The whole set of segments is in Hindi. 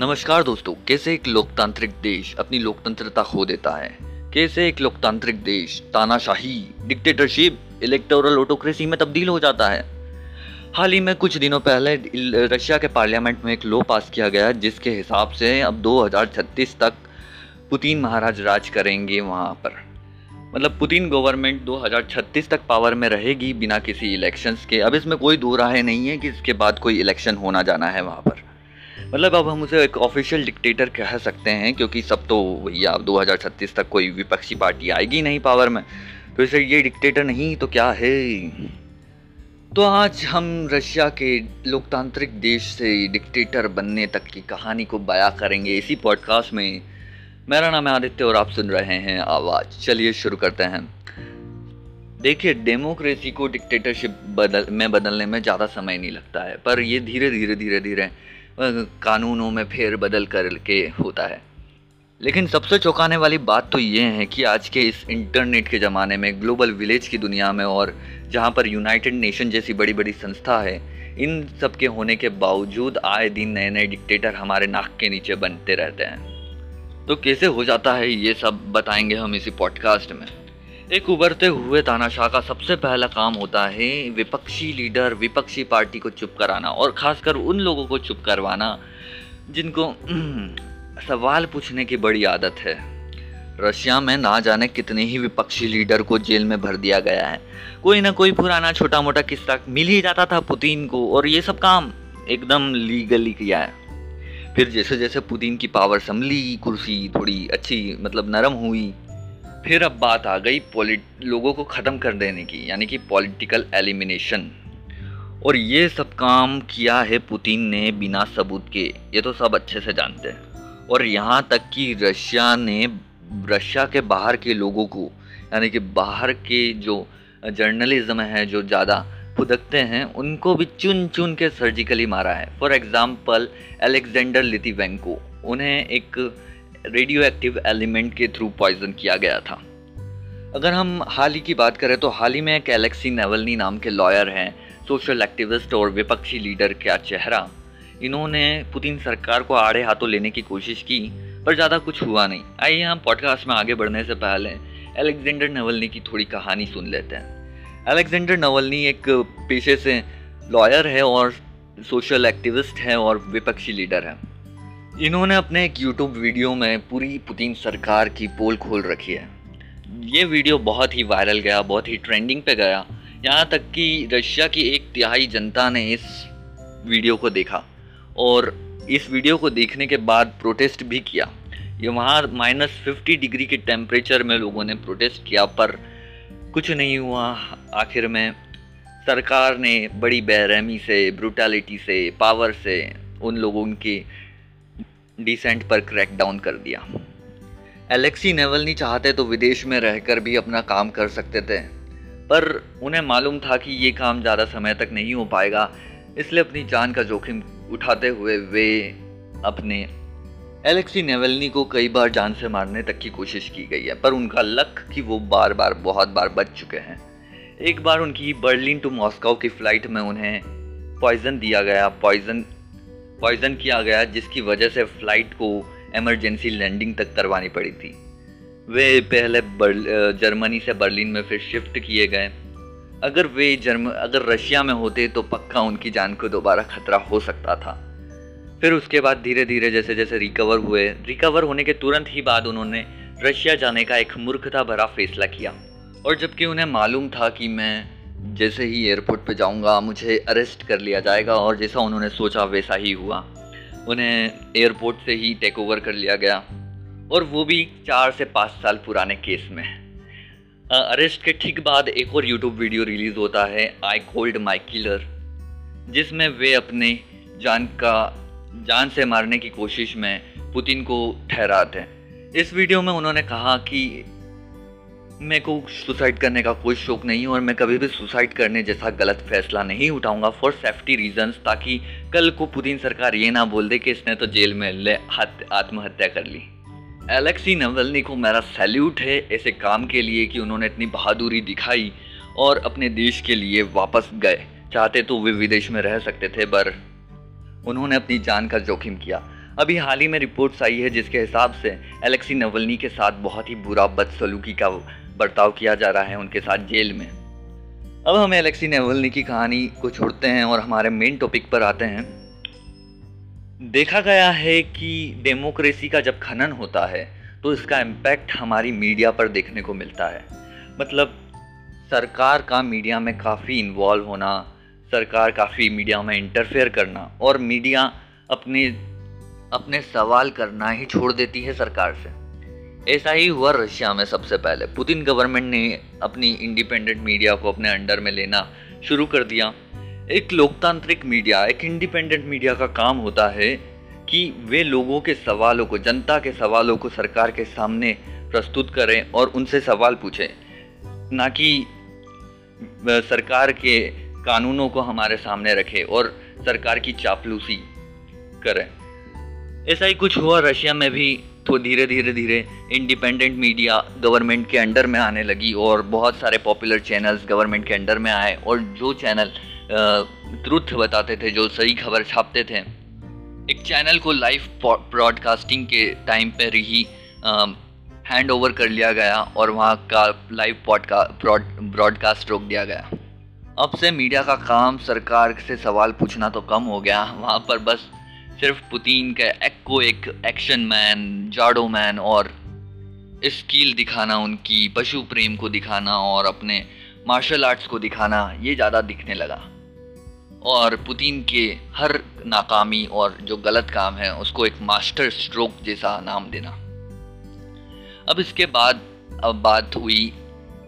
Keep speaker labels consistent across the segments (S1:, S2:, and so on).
S1: नमस्कार दोस्तों, कैसे एक लोकतांत्रिक देश अपनी लोकतंत्रता खो देता है? कैसे एक लोकतांत्रिक देश तानाशाही डिक्टेटरशिप इलेक्टोरल ऑटोक्रेसी में तब्दील हो जाता है? हाल ही में कुछ दिनों पहले रशिया के पार्लियामेंट में एक लॉ पास किया गया, जिसके हिसाब से अब 2036 तक पुतिन महाराज राज करेंगे वहाँ पर। मतलब पुतिन गवर्नमेंट 2036 तक पावर में रहेगी बिना किसी इलेक्शंस के। अब इसमें कोई दो राय नहीं है कि इसके बाद कोई इलेक्शन होना जाना है वहाँ पर। मतलब अब हम उसे एक ऑफिशियल डिक्टेटर कह सकते हैं, क्योंकि सब तो भैया अब 2036 तक कोई विपक्षी पार्टी आएगी नहीं पावर में। तो इसे ये डिक्टेटर नहीं तो क्या है? तो आज हम रशिया के लोकतांत्रिक देश से डिक्टेटर बनने तक की कहानी को बयां करेंगे इसी पॉडकास्ट में। मेरा नाम है आदित्य और आप सुन रहे हैं आवाज़। चलिए शुरू करते हैं। देखिए डेमोक्रेसी को डिक्टेटरशिप बदल, में बदलने में ज़्यादा समय नहीं लगता है, पर ये धीरे धीरे धीरे धीरे कानूनों में फेर बदल करके होता है। लेकिन सबसे चौंकाने वाली बात तो ये है कि आज के इस इंटरनेट के ज़माने में, ग्लोबल विलेज की दुनिया में और जहाँ पर यूनाइटेड नेशन जैसी बड़ी बड़ी संस्था है, इन सब के होने के बावजूद आए दिन नए नए डिक्टेटर हमारे नाक के नीचे बनते रहते हैं। तो कैसे हो जाता है ये सब बताएँगे हम इसी पॉडकास्ट में। एक उभरते हुए तानाशाह का सबसे पहला काम होता है विपक्षी लीडर, विपक्षी पार्टी को चुप कराना और खासकर उन लोगों को चुप करवाना, जिनको सवाल पूछने की बड़ी आदत है। रशिया में ना जाने कितने ही विपक्षी लीडर को जेल में भर दिया गया है। कोई ना कोई पुराना छोटा मोटा किस्सा मिल ही जाता था पुतिन को और ये सब काम एकदम लीगली किया है। फिर जैसे जैसे पुतिन की पावर संभली, कुर्सी थोड़ी अच्छी मतलब नरम हुई फिर अब बात आ गई पॉलिट लोगों को ख़त्म कर देने की, यानी कि पॉलिटिकल एलिमिनेशन और ये सब काम किया है पुतिन ने बिना सबूत के, ये तो सब अच्छे से जानते हैं। और यहाँ तक कि रशिया ने, रशिया के बाहर के लोगों को, यानी कि बाहर के जो जर्नलिज्म है, जो ज़्यादा खुदकते हैं, उनको भी चुन चुन के सर्जिकली मारा है। फॉर एग्ज़ाम्पल एलेक्जेंडर लिथिवेंको उन्हें एक रेडियो एक्टिव एलिमेंट के थ्रू पॉइजन किया गया था। अगर हम हाल ही की बात करें तो हाल ही में एक एलेक्सी नेवलनी नाम के लॉयर हैं सोशल एक्टिविस्ट और विपक्षी लीडर का चेहरा। इन्होंने पुतिन सरकार को आड़े हाथों लेने की कोशिश की, पर ज़्यादा कुछ हुआ नहीं। आइए हम पॉडकास्ट में आगे बढ़ने से पहले एलेक्जेंडर नवलनी की थोड़ी कहानी सुन लेते हैं। एलेक्जेंडर नवलनी एक पेशे से लॉयर है और सोशल एक्टिविस्ट है और विपक्षी लीडर है। इन्होंने अपने एक यूट्यूब वीडियो में पूरी पुतिन सरकार की पोल खोल रखी है। ये वीडियो बहुत ही वायरल गया, बहुत ही ट्रेंडिंग पे गया। यहाँ तक कि रशिया की एक तिहाई जनता ने इस वीडियो को देखा और इस वीडियो को देखने के बाद प्रोटेस्ट भी किया। ये वहाँ माइनस फिफ्टी डिग्री के टेम्परेचर में लोगों ने प्रोटेस्ट किया, पर कुछ नहीं हुआ। आखिर में सरकार ने बड़ी बेरहमी से, ब्रूटैलिटी से, पावर से उन लोगों की डिसेंट पर क्रैकडाउन कर दिया। एलेक्सी नेवलनी चाहते तो विदेश में रहकर भी अपना काम कर सकते थे, पर उन्हें मालूम था कि ये काम ज़्यादा समय तक नहीं हो पाएगा, इसलिए अपनी जान का जोखिम उठाते हुए वे अपने एलेक्सी नेवलनी को कई बार जान से मारने तक की कोशिश की गई है, पर उनका लक कि वो बार बार बहुत बार बच चुके हैं। एक बार उनकी बर्लिन टू मॉस्को की फ़्लाइट में उन्हें पॉइज़न दिया गया, पॉइज़न पॉइजन किया गया, जिसकी वजह से फ़्लाइट को एमरजेंसी लैंडिंग तक करवानी पड़ी थी। वे पहले जर्मनी से बर्लिन में फिर शिफ्ट किए गए। अगर वे जर्म, अगर रशिया में होते तो पक्का उनकी जान को दोबारा खतरा हो सकता था। फिर उसके बाद धीरे धीरे जैसे जैसे रिकवर हुए रिकवर होने के तुरंत ही बाद उन्होंने रशिया जाने का एक मूर्खता भरा फैसला किया। और जबकि उन्हें मालूम था कि मैं जैसे ही एयरपोर्ट पे जाऊँगा, मुझे अरेस्ट कर लिया जाएगा और जैसा उन्होंने सोचा, वैसा ही हुआ। उन्हें एयरपोर्ट से ही टेक ओवर कर लिया गया। और वो भी चार से पाँच साल पुराने केस में। अरेस्ट के ठीक बाद एक और यूट्यूब वीडियो रिलीज़ होता है आई कोल्ड माई किलर जिसमें वे अपने जान का, जान से मारने की कोशिश में पुतिन को ठहराते हैं। इस वीडियो में उन्होंने कहा कि मेरे को सुसाइड करने का कोई शौक नहीं और मैं कभी भी सुसाइड करने जैसा गलत फैसला नहीं उठाऊँगा फॉर सेफ्टी रीजंस ताकि कल को पुतिन सरकार ये ना बोल दे कि इसने तो जेल में ले आत्महत्या कर ली। एलेक्सी नवलनी को मेरा सैल्यूट है ऐसे काम के लिए कि उन्होंने इतनी बहादुरी दिखाई और अपने देश के लिए वापस गए। चाहते तो वे विदेश में रह सकते थे, पर उन्होंने अपनी जान का जोखिम किया। अभी हाल ही में रिपोर्ट्स आई है जिसके हिसाब से एलेक्सी नवलनी के साथ बहुत ही बुरा बदसलूकी का बर्ताव किया जा रहा है उनके साथ जेल में। अब हम एलेक्सी नेवलनी की कहानी को छोड़ते हैं और हमारे मेन टॉपिक पर आते हैं। देखा गया है कि डेमोक्रेसी का जब खनन होता है तो इसका इम्पैक्ट हमारी मीडिया पर देखने को मिलता है। मतलब सरकार का मीडिया में काफ़ी इन्वॉल्व होना, सरकार काफ़ी मीडिया में इंटरफेयर करना और मीडिया अपने अपने सवाल करना ही छोड़ देती है सरकार से। ऐसा ही हुआ रशिया में सबसे पहले। पुतिन गवर्नमेंट ने अपनी इंडिपेंडेंट मीडिया को अपने अंडर में लेना शुरू कर दिया। एक लोकतांत्रिक मीडिया एक इंडिपेंडेंट मीडिया का काम होता है कि वे लोगों के सवालों को, जनता के सवालों को सरकार के सामने प्रस्तुत करें और उनसे सवाल पूछें। ना कि सरकार के कानूनों को हमारे सामने रखे और सरकार की चापलूसी करें। ऐसा ही कुछ हुआ रशिया में भी। तो धीरे धीरे धीरे इंडिपेंडेंट मीडिया गवर्नमेंट के अंडर में आने लगी और बहुत सारे पॉपुलर चैनल्स गवर्नमेंट के अंडर में आए और जो चैनल ट्रुथ बताते थे, जो सही खबर छापते थे, एक चैनल को लाइव ब्रॉडकास्टिंग के टाइम पर ही हैंड ओवर कर लिया गया और वहाँ का लाइव पॉडकास्ट ब्रॉडकास्ट रोक दिया गया। अब से मीडिया का काम सरकार से सवाल पूछना तो कम हो गया। वहाँ पर बस सिर्फ़ पुतीन का एक्को एक एक्शन मैन जाडो मैन और स्किल दिखाना, उनकी पशु प्रेम को दिखाना और अपने मार्शल आर्ट्स को दिखाना, ये ज़्यादा दिखने लगा। और पुतीन के हर नाकामी और जो गलत काम है, उसको एक मास्टर स्ट्रोक जैसा नाम देना। अब इसके बाद, अब बात हुई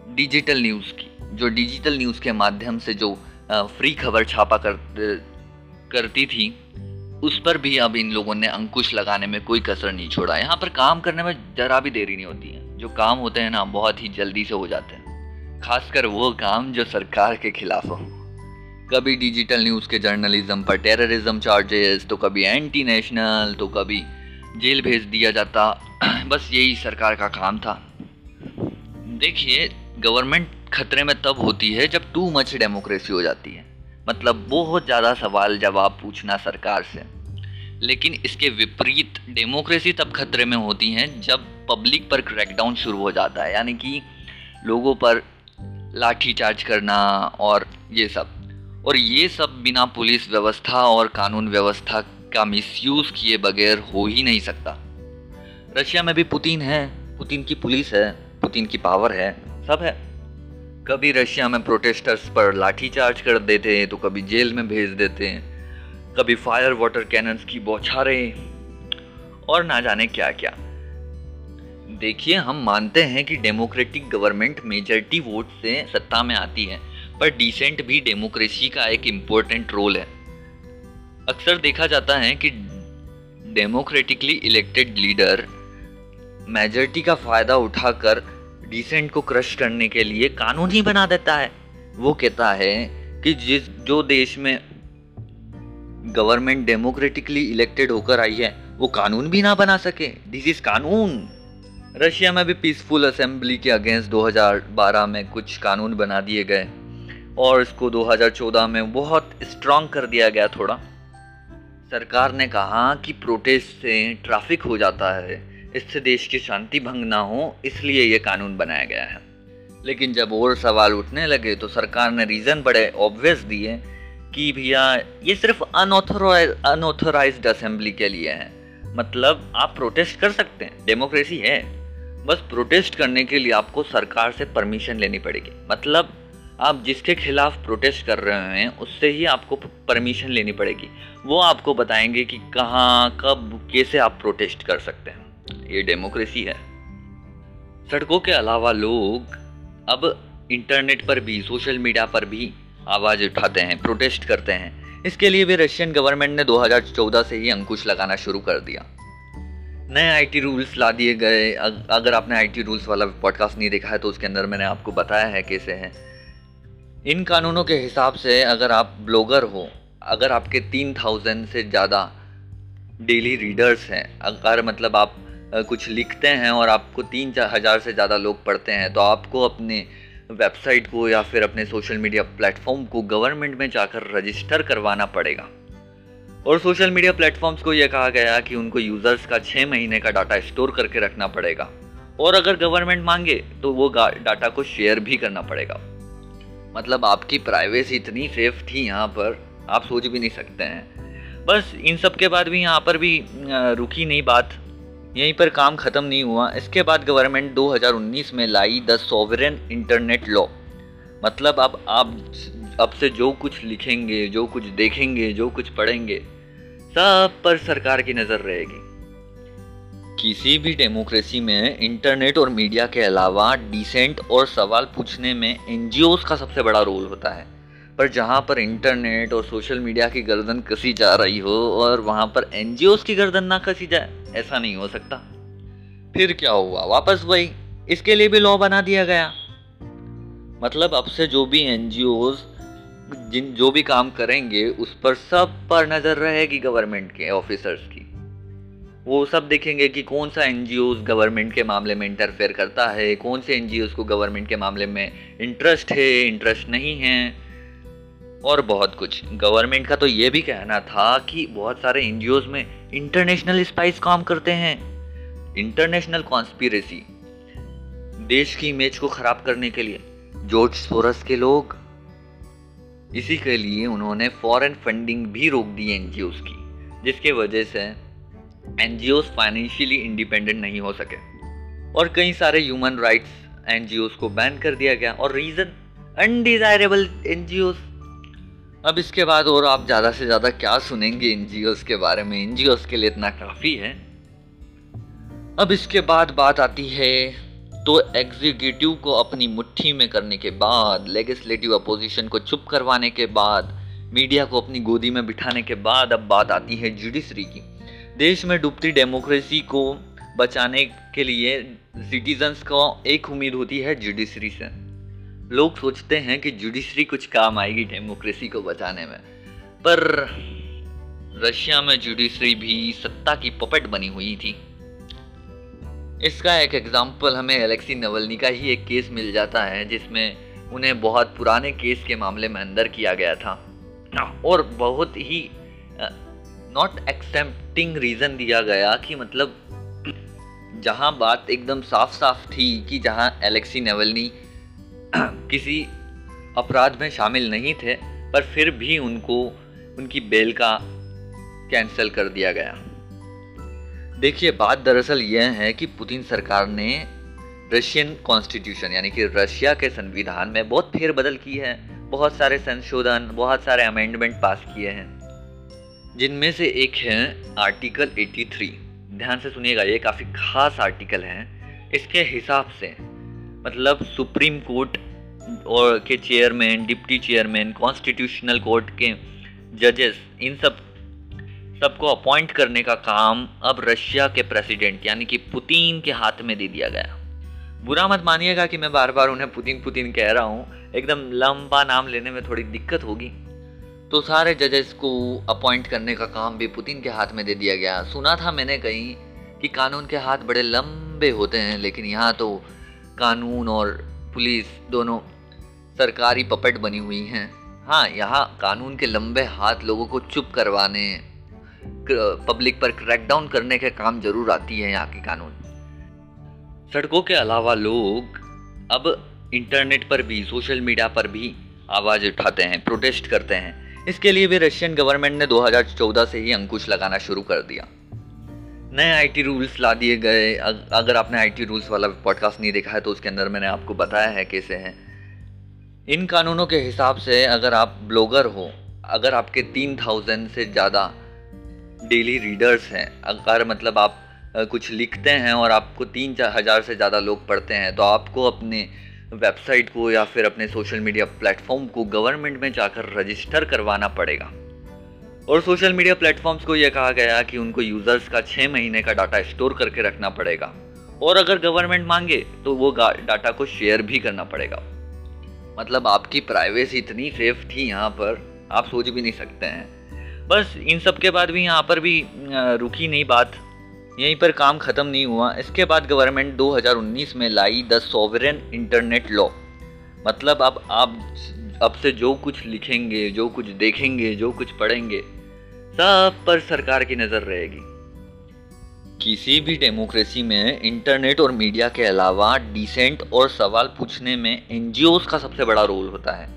S1: डिजिटल न्यूज़ की, जो डिजिटल न्यूज़ के माध्यम से जो फ्री खबर छापा कर करती थी उस पर भी अब इन लोगों ने अंकुश लगाने में कोई कसर नहीं छोड़ा। यहाँ पर काम करने में जरा भी देरी नहीं होती है। जो काम होते हैं ना, बहुत ही जल्दी से हो जाते हैं। खासकर वो काम जो सरकार के खिलाफ हो। कभी डिजिटल न्यूज़ के जर्नलिज्म पर टेररिज्म चार्जेस तो कभी एंटी नेशनल तो कभी जेल भेज दिया जाता। बस यही सरकार का काम था। देखिए गवर्नमेंट खतरे में तब होती है जब टू मच डेमोक्रेसी हो जाती है। मतलब बहुत ज़्यादा सवाल जवाब पूछना सरकार से। लेकिन इसके विपरीत डेमोक्रेसी तब खतरे में होती हैं जब पब्लिक पर क्रैकडाउन शुरू हो जाता है। यानी कि लोगों पर लाठी चार्ज करना और ये सब। और ये सब बिना पुलिस व्यवस्था और कानून व्यवस्था का मिसयूज़ किए बगैर हो ही नहीं सकता। रशिया में भी पुतिन है, पुतिन की पुलिस है, पुतिन की पावर है, सब है। कभी रशिया में प्रोटेस्टर्स पर लाठी चार्ज कर देते हैं तो कभी जेल में भेज देते हैं, कभी फायर वाटर कैनन्स की बौछारें, और ना जाने क्या क्या देखिए, हम मानते हैं कि डेमोक्रेटिक गवर्नमेंट मेजॉरिटी वोट से सत्ता में आती है, पर डिसेंट भी डेमोक्रेसी का एक इम्पोर्टेंट रोल है। अक्सर देखा जाता है कि डेमोक्रेटिकली इलेक्टेड लीडर मेजॉरिटी का फ़ायदा उठाकर डिसेंट को क्रश करने के लिए कानून ही बना देता है। वो कहता है कि जिस, जो देश में गवर्नमेंट डेमोक्रेटिकली इलेक्टेड होकर आई है, वो कानून भी ना बना सके। दिस इज़ कानून। रशिया में भी पीसफुल असेंबली के अगेंस्ट 2012 में कुछ कानून बना दिए गए। और इसको 2014 में बहुत स्ट्रांग कर दिया गया थोड़ा। सरकार ने कहा कि प्रोटेस्ट से ट्रैफ़िक हो जाता है। इससे देश की शांति भंग ना हो, इसलिए ये कानून बनाया गया है। लेकिन जब और सवाल उठने लगे तो सरकार ने रीज़न बड़े ऑब्वियस दिए कि भैया, ये सिर्फ़ अनऑथोराइज अनऑथोराइज असेंबली के लिए है। मतलब आप प्रोटेस्ट कर सकते हैं डेमोक्रेसी है। बस प्रोटेस्ट करने के लिए आपको सरकार से परमिशन लेनी पड़ेगी। मतलब आप जिसके खिलाफ प्रोटेस्ट कर रहे हैं, उससे ही आपको परमिशन लेनी पड़ेगी। वो आपको बताएँगे कि कहाँ, कब, कैसे आप प्रोटेस्ट कर सकते हैं। ये डेमोक्रेसी है। सड़कों के अलावा लोग अब इंटरनेट पर भी, सोशल मीडिया पर भी आवाज़ उठाते हैं, प्रोटेस्ट करते हैं। इसके लिए भी रशियन गवर्नमेंट ने 2014 से ही अंकुश लगाना शुरू कर दिया। नए आईटी रूल्स ला दिए गए। अगर आपने आईटी रूल्स वाला पॉडकास्ट नहीं देखा है तो उसके अंदर मैंने आपको बताया है कैसे हैं। इन कानूनों के हिसाब से अगर आप ब्लॉगर हो, अगर आपके तीन थाउज़ेंड से ज़्यादा डेली रीडर्स हैं, अगर मतलब आप कुछ लिखते हैं और आपको तीन चार हज़ार से ज़्यादा लोग पढ़ते हैं तो आपको अपने वेबसाइट को या फिर अपने सोशल मीडिया प्लेटफॉर्म को गवर्नमेंट में जाकर रजिस्टर करवाना पड़ेगा। और सोशल मीडिया प्लेटफॉर्म्स को यह कहा गया कि उनको यूज़र्स का छः महीने का डाटा स्टोर करके रखना पड़ेगा। और अगर गवर्नमेंट मांगे तो वो डाटा को शेयर भी करना पड़ेगा। मतलब आपकी प्राइवेसी इतनी सेफ़ थी यहाँ पर, आप सोच भी नहीं सकते हैं। बस इन सब के बाद भी यहाँ पर भी रुकी नहीं बात। यहीं पर काम ख़त्म नहीं हुआ। इसके बाद गवर्नमेंट 2019 में लाई द सॉवरन इंटरनेट लॉ। मतलब अब आप अब से जो कुछ लिखेंगे, जो कुछ देखेंगे, जो कुछ पढ़ेंगे, सब पर सरकार की नज़र रहेगी। किसी भी डेमोक्रेसी में इंटरनेट और मीडिया के अलावा डिसेंट और सवाल पूछने में एन का सबसे बड़ा रोल होता है। पर जहाँ पर इंटरनेट और सोशल मीडिया की गर्दन कसी जा रही हो और वहाँ पर एन की गर्दन ना कसी जाए ऐसा नहीं हो सकता। फिर क्या हुआ? वापस वही। इसके लिए भी लॉ बना दिया गया। मतलब अब से जो भी एन जिन जो भी काम करेंगे, उस पर सब पर नज़र रहेगी गवर्नमेंट के ऑफिसर्स की। वो सब देखेंगे कि कौन सा एन गवर्नमेंट के मामले में इंटरफेयर करता है, कौन से एन को गवर्नमेंट के मामले में इंटरेस्ट है इंटरेस्ट नहीं है। और बहुत कुछ। गवर्नमेंट का तो ये भी कहना था कि बहुत सारे एन में इंटरनेशनल स्पाइस काम करते हैं। इंटरनेशनल कॉन्स्पिरेसी देश की इमेज को ख़राब करने के लिए। जॉर्ज सोरस के लोग। इसी के लिए उन्होंने फॉरेन फंडिंग भी रोक दी एन की, जिसके वजह से एन फाइनेंशियली इंडिपेंडेंट नहीं हो सके। और कई सारे ह्यूमन राइट्स एन को बैन कर दिया गया। और रीज़न अनडिजायरेबल एन अब इसके बाद और आप ज़्यादा से ज़्यादा क्या सुनेंगे एन के बारे में? एन के लिए इतना काफ़ी है। अब इसके बाद बात आती है तो एग्जीक्यूटिव को अपनी मुट्ठी में करने के बाद लेगिस्लेटिव अपोजिशन को चुप करवाने के बाद मीडिया को अपनी गोदी में बिठाने के बाद अब बात आती है जुडिशरी की। देश में डूबती डेमोक्रेसी को बचाने के लिए सिटीजन्स को एक उम्मीद होती है जुडिशरी से। लोग सोचते हैं कि जुडिशरी कुछ काम आएगी डेमोक्रेसी को बचाने में पर रशिया में जुडिशरी भी सत्ता की पपट बनी हुई थी। इसका एक एग्ज़ाम्पल हमें एलेक्सी नवलनी का ही एक केस मिल जाता है जिसमें उन्हें बहुत पुराने केस के मामले में अंदर किया गया था। और बहुत ही नॉट एक्सेप्टिंग रीज़न दिया गया कि मतलब जहाँ बात एकदम साफ़ साफ़ थी कि जहाँ एलेक्सी नवलनी किसी अपराध में शामिल नहीं थे, पर फिर भी उनको, उनकी बेल का कैंसिल कर दिया गया। देखिए, बात दरअसल यह है कि पुतिन सरकार ने रशियन कॉन्स्टिट्यूशन यानी कि रशिया के संविधान में बहुत फेरबदल की है। बहुत सारे संशोधन, बहुत सारे अमेंडमेंट पास किए हैं। जिनमें से एक है आर्टिकल 83 ध्यान से सुनिएगा, ये काफ़ी खास आर्टिकल है। इसके हिसाब से मतलब सुप्रीम कोर्ट और के chairman, deputy chairman, constitutional court के जजेस, इन सब, सबको अपॉइंट करने का काम अब रशिया के प्रेसिडेंट, यानी कि पुतिन के हाथ में दे दिया गया। बुरा मत मानिएगा कि मैं बार बार उन्हें पुतिन पुतिन कह रहा हूँ। एकदम लंबा नाम लेने में थोड़ी दिक्कत होगी। तो सारे जजेस को अपॉइंट करने का काम भी पुतिन के हाथ में दे दिया गया। सुना था मैंने कहीं कि कानून के हाथ बड़े लंबे होते हैं, लेकिन यहाँ तो कानून और पुलिस दोनों सरकारी पपेट बनी हुई हैं। हाँ यहाँ कानून के लंबे हाथ लोगों को चुप करवाने पब्लिक पर क्रैकडाउन करने के काम ज़रूर आती है यहाँ की कानून। सड़कों के अलावा लोग अब इंटरनेट पर भी, सोशल मीडिया पर भी आवाज़ उठाते हैं, प्रोटेस्ट करते हैं। इसके लिए भी रशियन गवर्नमेंट ने 2014 से ही अंकुश लगाना शुरू कर दिया। नए आईटी रूल्स ला दिए गए। अगर आपने आईटी रूल्स वाला पॉडकास्ट नहीं देखा है तो उसके अंदर मैंने आपको बताया है कैसे हैं। इन कानूनों के हिसाब से अगर आप ब्लॉगर हो, अगर आपके तीन थाउज़ेंड से ज़्यादा डेली रीडर्स हैं, अगर मतलब आप कुछ लिखते हैं और आपको तीन हज़ार से ज़्यादा लोग पढ़ते हैं तो आपको अपने वेबसाइट को या फिर अपने सोशल मीडिया प्लेटफॉर्म को गवर्नमेंट में जाकर रजिस्टर करवाना पड़ेगा। और सोशल मीडिया प्लेटफॉर्म्स को यह कहा गया कि उनको यूज़र्स का छः महीने का डाटा स्टोर करके रखना पड़ेगा। और अगर गवर्नमेंट मांगे तो वो डाटा को शेयर भी करना पड़ेगा। मतलब आपकी प्राइवेसी इतनी सेफ़ थी यहाँ पर, आप सोच भी नहीं सकते हैं। बस इन सब के बाद भी यहाँ पर भी रुकी नहीं बात। यहीं पर काम ख़त्म नहीं हुआ। इसके बाद गवर्नमेंट 2019 में लाई द सॉवरन इंटरनेट लॉ मतलब अब आप अब से जो कुछ लिखेंगे, जो कुछ देखेंगे, जो कुछ पढ़ेंगे, सब पर सरकार की नज़र रहेगी। किसी भी डेमोक्रेसी में इंटरनेट और मीडिया के अलावा डिसेंट और सवाल पूछने में एनजीओ का सबसे बड़ा रोल होता है।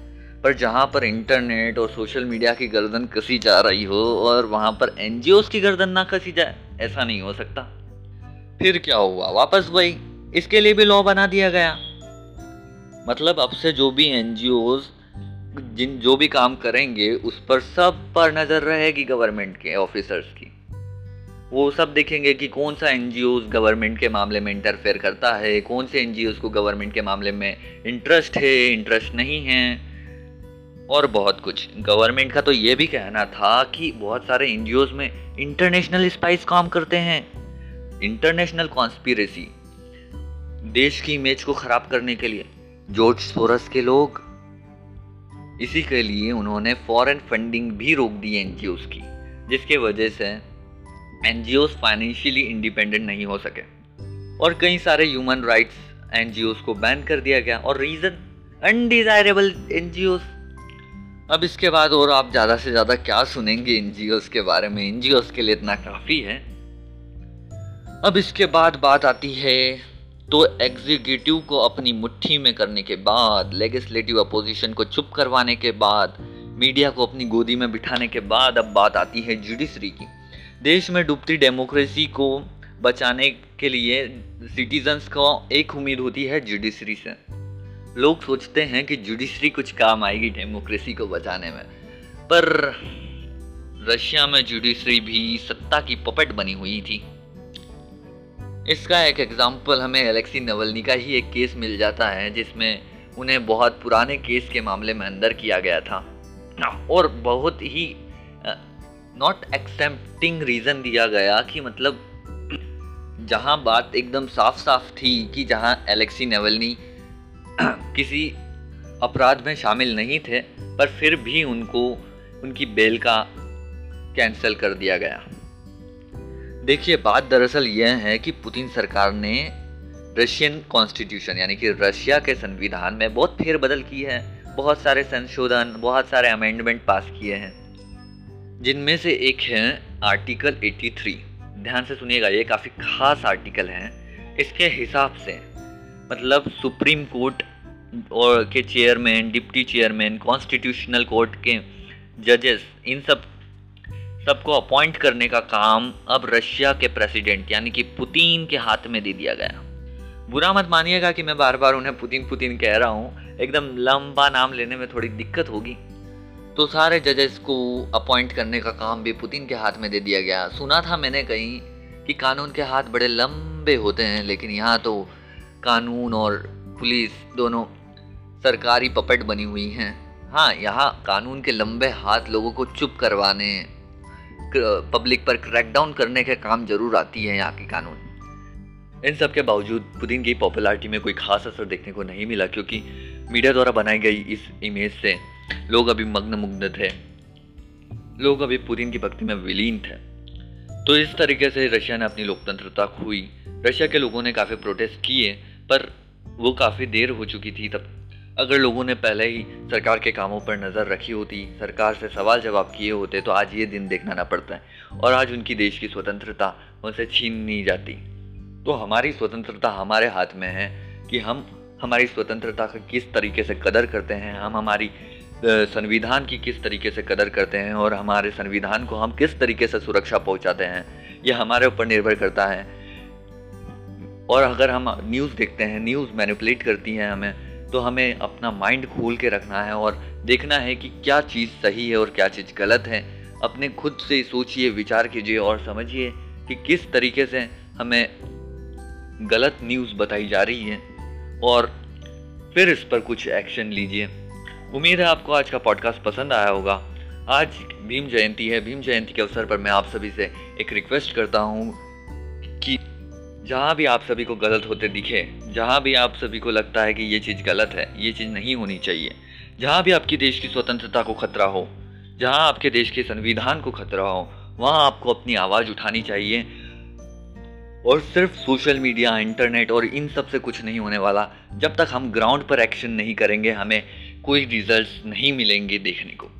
S1: पर जहाँ पर इंटरनेट और सोशल मीडिया की गर्दन कसी जा रही हो और वहाँ पर एनजीओ की गर्दन ना कसी जाए, ऐसा नहीं हो सकता। फिर क्या हुआ? वापस वही, इसके लिए भी लॉ बना दिया गया। मतलब अब से जो भी एनजीओ जिन, जो भी काम करेंगे, उस पर सब पर नज़र रहेगी गवर्नमेंट के ऑफिसर्स की। वो सब देखेंगे कि कौन सा एन गवर्नमेंट के मामले में इंटरफेयर करता है, कौन से एन को गवर्नमेंट के मामले में इंटरेस्ट है इंटरेस्ट नहीं है, और बहुत कुछ। गवर्नमेंट का तो ये भी कहना था कि बहुत सारे एन में इंटरनेशनल स्पाइस काम करते हैं। इंटरनेशनल कॉन्स्पिरेसी देश की इमेज को ख़राब करने के लिए। जॉर्ज सोरस के लोग इसी के लिए उन्होंने फॉरेन फंडिंग भी रोक दी एन की, जिसके वजह से एन फाइनेंशियली इंडिपेंडेंट नहीं हो सके। और कई सारे ह्यूमन राइट्स एन को बैन कर दिया गया और रीज़न अनडिजायरेबल एन अब इसके बाद और आप ज़्यादा से ज़्यादा क्या सुनेंगे एन के बारे में? एन के लिए इतना काफ़ी है। अब इसके बाद बात आती है तो एग्जीक्यूटिव को अपनी मुट्ठी में करने के बाद लेजिस्लेटिव अपोजिशन को चुप करवाने के बाद मीडिया को अपनी गोदी में बिठाने के बाद अब बात आती है जुडिशरी की। देश में डूबती डेमोक्रेसी को बचाने के लिए सिटीजन्स को एक उम्मीद होती है जुडिशरी से। लोग सोचते हैं कि जुडिशरी कुछ काम आएगी डेमोक्रेसी को बचाने में। पर रशिया में जुडिशरी भी सत्ता की पपट बनी हुई थी। इसका एक एग्ज़ाम्पल हमें एलेक्सी नवलनी का ही एक केस मिल जाता है जिसमें उन्हें बहुत पुराने केस के मामले में अंदर किया गया था। और बहुत ही नॉट एक्सेप्टिंग रीज़न दिया गया कि मतलब जहाँ बात एकदम साफ़ साफ़ थी कि जहाँ एलेक्सी नेवलनी किसी अपराध में शामिल नहीं थे पर फिर भी उनको उनकी बेल का कैंसिल कर दिया गया। देखिए, बात दरअसल यह है कि पुतिन सरकार ने रशियन कॉन्स्टिट्यूशन यानी कि रशिया के संविधान में बहुत फेरबदल की है। बहुत सारे संशोधन, बहुत सारे अमेंडमेंट पास किए हैं। जिनमें से एक है आर्टिकल 83 ध्यान से सुनिएगा, ये काफ़ी खास आर्टिकल है। इसके हिसाब से मतलब सुप्रीम कोर्ट और के chairman deputy chairman constitutional court के जजेस इन सब सबको अपॉइंट करने का काम अब रशिया के प्रेसिडेंट यानी कि पुतिन के हाथ में दे दिया गया। बुरा मत मानिएगा कि मैं बार बार उन्हें पुतिन पुतिन कह रहा हूँ। एकदम लंबा नाम लेने में थोड़ी दिक्कत होगी। तो सारे जजेस को अपॉइंट करने का काम भी पुतिन के हाथ में दे दिया गया। सुना था मैंने कहीं कि कानून के हाथ बड़े लंबे होते हैं, लेकिन यहाँ तो कानून और पुलिस दोनों सरकारी पपट बनी हुई हैं। हाँ यहाँ कानून के लंबे हाथ लोगों को चुप करवाने पब्लिक पर क्रैकडाउन करने के काम ज़रूर आती है यहाँ की कानून। इन सब के बावजूद पुतिन की पॉपुलैरिटी में कोई खास असर देखने को नहीं मिला क्योंकि मीडिया द्वारा बनाई गई इस इमेज से लोग अभी मग्न मुग्ध थे। लोग अभी पुतिन की भक्ति में विलीन थे। तो इस तरीके से रशिया ने अपनी लोकतंत्रता खोई। रशिया के लोगों ने काफ़ी प्रोटेस्ट किए, पर वो काफ़ी देर हो चुकी थी तब अगर लोगों ने पहले ही सरकार के कामों पर नज़र रखी होती, सरकार से सवाल जवाब किए होते तो आज ये दिन देखना ना पड़ता है। और आज उनकी देश की स्वतंत्रता उनसे छीन नहीं जाती। तो हमारी स्वतंत्रता हमारे हाथ में है कि हम हमारी स्वतंत्रता का किस तरीके से कदर करते हैं, हम हमारी संविधान की किस तरीके से कदर करते हैं और हमारे संविधान को हम किस तरीके से सुरक्षा पहुंचाते हैं, यह हमारे ऊपर निर्भर करता है। और अगर हम न्यूज़ देखते हैं, न्यूज़ मैनिपुलेट करती हैं हमें तो हमें अपना माइंड खोल के रखना है और देखना है कि क्या चीज़ सही है और क्या चीज़ गलत है। अपने खुद से सोचिए, विचार कीजिए और समझिए कि किस तरीके से हमें गलत न्यूज़ बताई जा रही है। और फिर इस पर कुछ एक्शन लीजिए। उम्मीद है आपको आज का पॉडकास्ट पसंद आया होगा। आज भीम जयंती है। भीम जयंती के अवसर पर मैं आप सभी से एक रिक्वेस्ट करता हूँ जहाँ भी आप सभी को गलत होते दिखे, जहाँ भी आप सभी को लगता है कि ये चीज़ गलत है, ये चीज़ नहीं होनी चाहिए। जहाँ भी आपकी देश की स्वतंत्रता को खतरा हो, जहाँ आपके देश के संविधान को खतरा हो, वहाँ आपको अपनी आवाज़ उठानी चाहिए। और सिर्फ़ सोशल मीडिया, इंटरनेट और इन सबसे कुछ नहीं होने वाला, जब तक हम ग्राउंड पर एक्शन नहीं करेंगे, हमें कोई रिजल्ट्स नहीं मिलेंगे देखने को।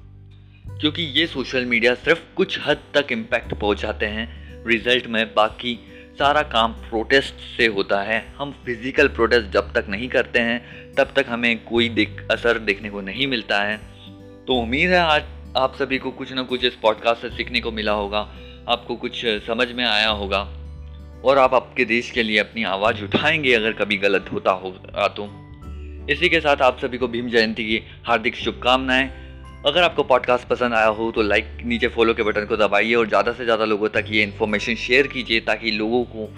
S1: क्योंकि ये सोशल मीडिया सिर्फ़ कुछ हद तक इम्पैक्ट पहुंचाते हैं, रिज़ल्ट में बाकी सारा काम प्रोटेस्ट से होता है। हम फ़िज़िकल प्रोटेस्ट जब तक नहीं करते हैं, तब तक हमें कोई दिख असर देखने को नहीं मिलता है। तो उम्मीद है आज आप सभी को कुछ ना कुछ इस पॉडकास्ट से सीखने को मिला होगा, आपको कुछ समझ में आया होगा, और आप आपके देश के लिए अपनी आवाज़ उठाएँगे अगर कभी गलत होता होगा तो। इसी के साथ आप सभी को भीम जयंती की हार्दिक शुभकामनाएँ अगर आपको पॉडकास्ट पसंद आया हो तो लाइक नीचे फॉलो के बटन को दबाइए और ज़्यादा से ज़्यादा लोगों तक ये इन्फॉर्मेशन शेयर कीजिए, ताकि लोगों को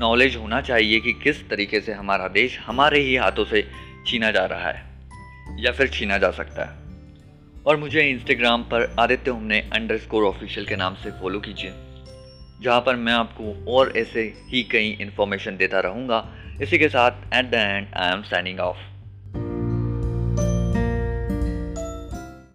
S1: नॉलेज होना चाहिए कि किस तरीके से हमारा देश हमारे ही हाथों से छीना जा रहा है, या फिर छीना जा सकता है। और मुझे इंस्टाग्राम पर आदित्य हमने अंडर स्कोर ऑफिशियल के नाम से फॉलो कीजिए, जहाँ पर मैं आपको और ऐसे ही कई इन्फॉर्मेशन देता रहूँगा। इसी के साथ at the end I am signing off